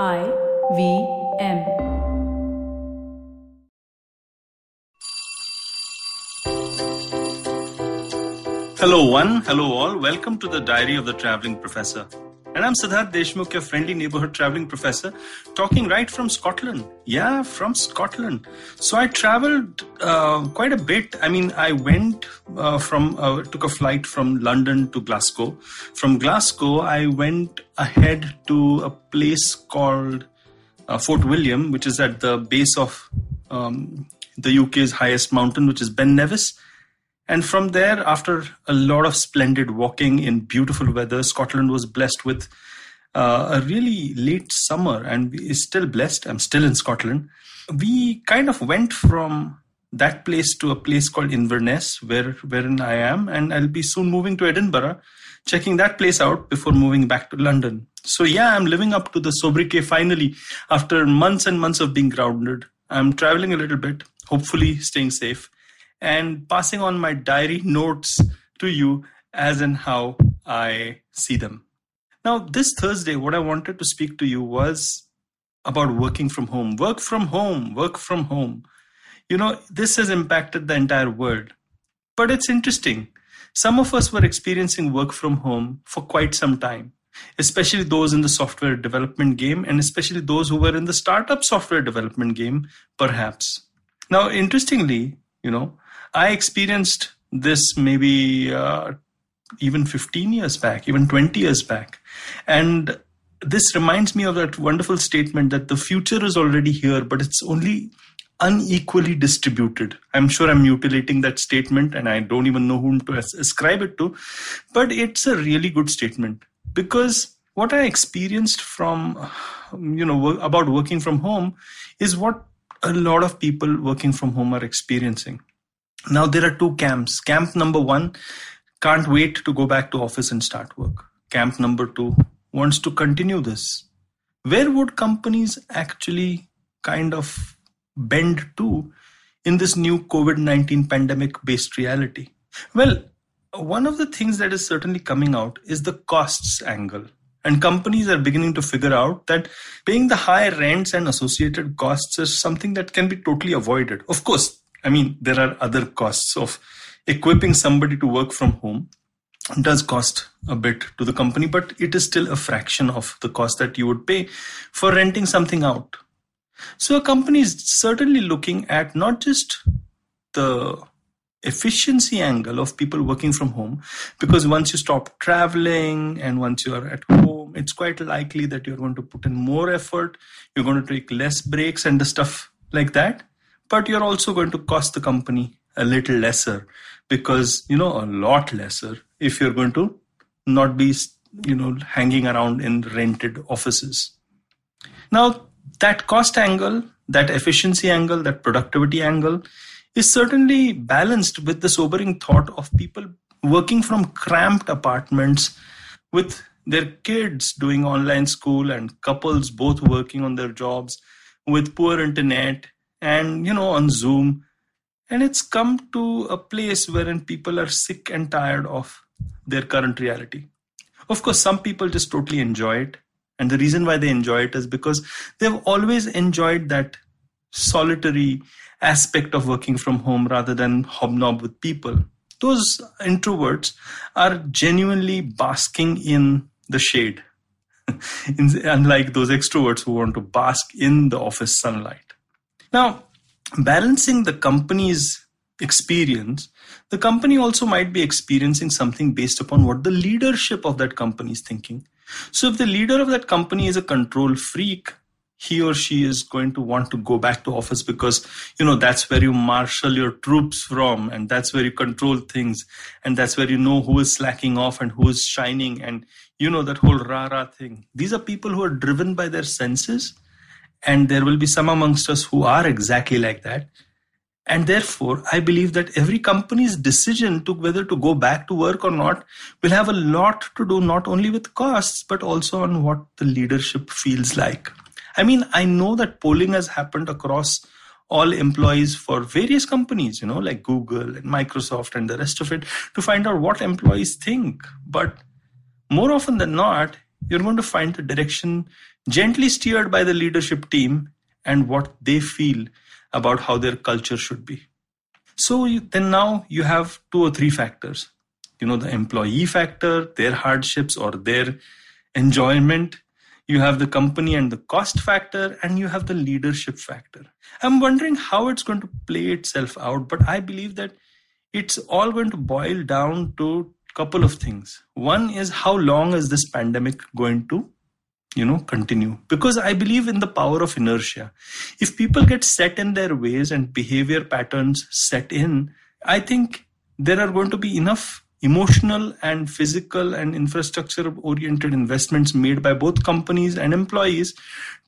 I V M. Hello, one. Hello, all. Welcome to the Diary of the Traveling Professor. And I'm Siddharth Deshmukh, your friendly neighborhood traveling professor, talking right from Scotland. Yeah, from Scotland. So I traveled uh, quite a bit. I mean, I went uh, from, uh, took a flight from London to Glasgow. From Glasgow, I went ahead to a place called uh, Fort William, which is at the base of um, the UK's highest mountain, which is Ben Nevis. And from there, after a lot of splendid walking in beautiful weather, Scotland was blessed with uh, a really late summer and is still blessed. I'm still in Scotland. We kind of went from that place to a place called Inverness, where wherein I am, and I'll be soon moving to Edinburgh, checking that place out before moving back to London. So yeah, I'm living up to the sobriquet finally after months and months of being grounded. I'm traveling a little bit, hopefully staying safe, and passing on my diary notes to you as and how I see them. Now, this Thursday, what I wanted to speak to you was about working from home. Work from home, work from home. You know, this has impacted the entire world. But it's interesting. Some of us were experiencing work from home for quite some time, especially those in the software development game, and especially those who were in the startup software development game, perhaps. Now, interestingly, you know, I experienced this maybe uh, even 15 years back, even 20 years back. And this reminds me of that wonderful statement that the future is already here, but it's only unequally distributed. I'm sure I'm mutilating that statement and I don't even know whom to ascribe it to, but it's a really good statement because what I experienced from, you know, about working from home is what a lot of people working from home are experiencing. Now, there are two camps. Camp number one can't wait to go back to office and start work. Camp number two wants to continue this. Where would companies actually kind of bend to in this new COVID 19 pandemic based reality? Well, one of the things that is certainly coming out is the costs angle. And companies are beginning to figure out that paying the high rents and associated costs is something that can be totally avoided. Of course, I mean, there are other costs of equipping somebody to work from home does cost a bit to the company, but it is still a fraction of the cost that you would pay for renting something out. So a company is certainly looking at not just the efficiency angle of people working from home, because once you stop traveling and once you are at home, it's quite likely that you're going to put in more effort, you're going to take less breaks and the stuff like that but you're also going to cost the company a little lesser because you know a lot lesser if you're going to not be you know hanging around in rented offices. Now that cost angle that efficiency angle that productivity angle is certainly balanced with the sobering thought of people working from cramped apartments with their kids doing online school and couples both working on their jobs with poor internet and you know on zoom. And it's come to a place wherein people are sick and tired of their current reality. Of course some people just totally enjoy it. And the reason why they enjoy it is because they've always enjoyed that solitary aspect of working from home rather than hobnob with people. Those introverts are genuinely basking in the shade. Unlike those extroverts who want to bask in the office sunlight now, balancing the company's experience, the company also might be experiencing something based upon what the leadership of that company is thinking. So, if the leader of that company is a control freak, he or she is going to want to go back to office because you know that's where you marshal your troops from and that's where you control things and that's where you know who is slacking off and who is shining and you know that whole rara thing these are people who are driven by their senses and there will be some amongst us who are exactly like that. And therefore, I believe that every company's decision to whether to go back to work or not will have a lot to do not only with costs, but also on what the leadership feels like. I mean, I know that polling has happened across all employees for various companies, you know, like Google and Microsoft and the rest of it, to find out what employees think. But more often than not, you're going to find the direction gently steered by the leadership team and what they feel about how their culture should be. So you, then now you have two or three factors. You know, the employee factor, their hardships or their enjoyment. You have the company and the cost factor, and you have the leadership factor. I'm wondering how it's going to play itself out, but I believe that it's all going to boil down to a couple of things. One is how long is this pandemic going to you know continue. Because i believe in the power of inertia. If people get set in their ways and behavior patterns set in i think there are going to be enough emotional and physical and infrastructure oriented investments made by both companies and employees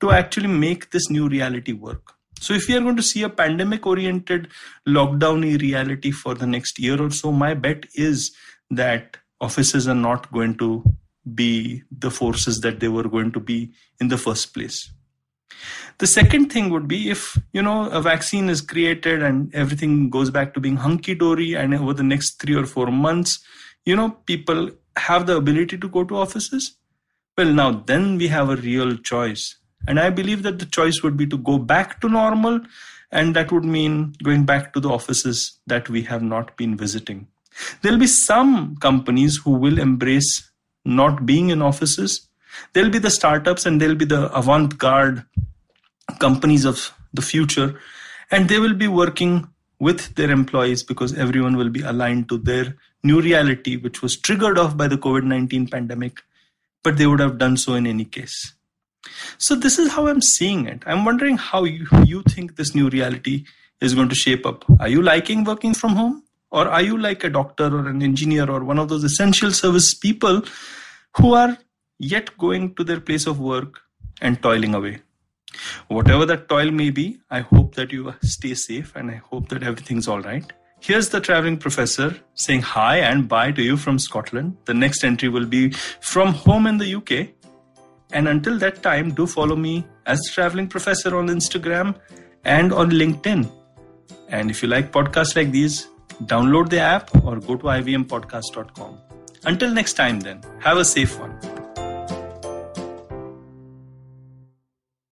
to actually make this new reality work. So if we are going to see a pandemic oriented lockdown reality for the next year or so my bet is that offices are not going to be the forces that they were going to be in the first place. The second thing would be if you know a vaccine is created and everything goes back to being hunky dory, and over the next three or four months, you know people have the ability to go to offices. Well, now then we have a real choice, and I believe that the choice would be to go back to normal, and that would mean going back to the offices that we have not been visiting. There'll be some companies who will embrace not being in offices. There'll be the startups and there'll be the avant garde companies of the future, and they will be working with their employees because everyone will be aligned to their new reality, which was triggered off by the COVID 19 pandemic, but they would have done so in any case. So, this is how I'm seeing it. I'm wondering how you, you think this new reality is going to shape up. Are you liking working from home? Or are you like a doctor or an engineer or one of those essential service people who are yet going to their place of work and toiling away? Whatever that toil may be, I hope that you stay safe and I hope that everything's all right. Here's the traveling professor saying hi and bye to you from Scotland. The next entry will be from home in the UK. And until that time, do follow me as traveling professor on Instagram and on LinkedIn. And if you like podcasts like these, Download the app or go to ivmpodcast.com. Until next time, then, have a safe one.